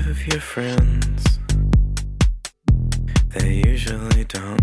forgive your friends. They usually don't.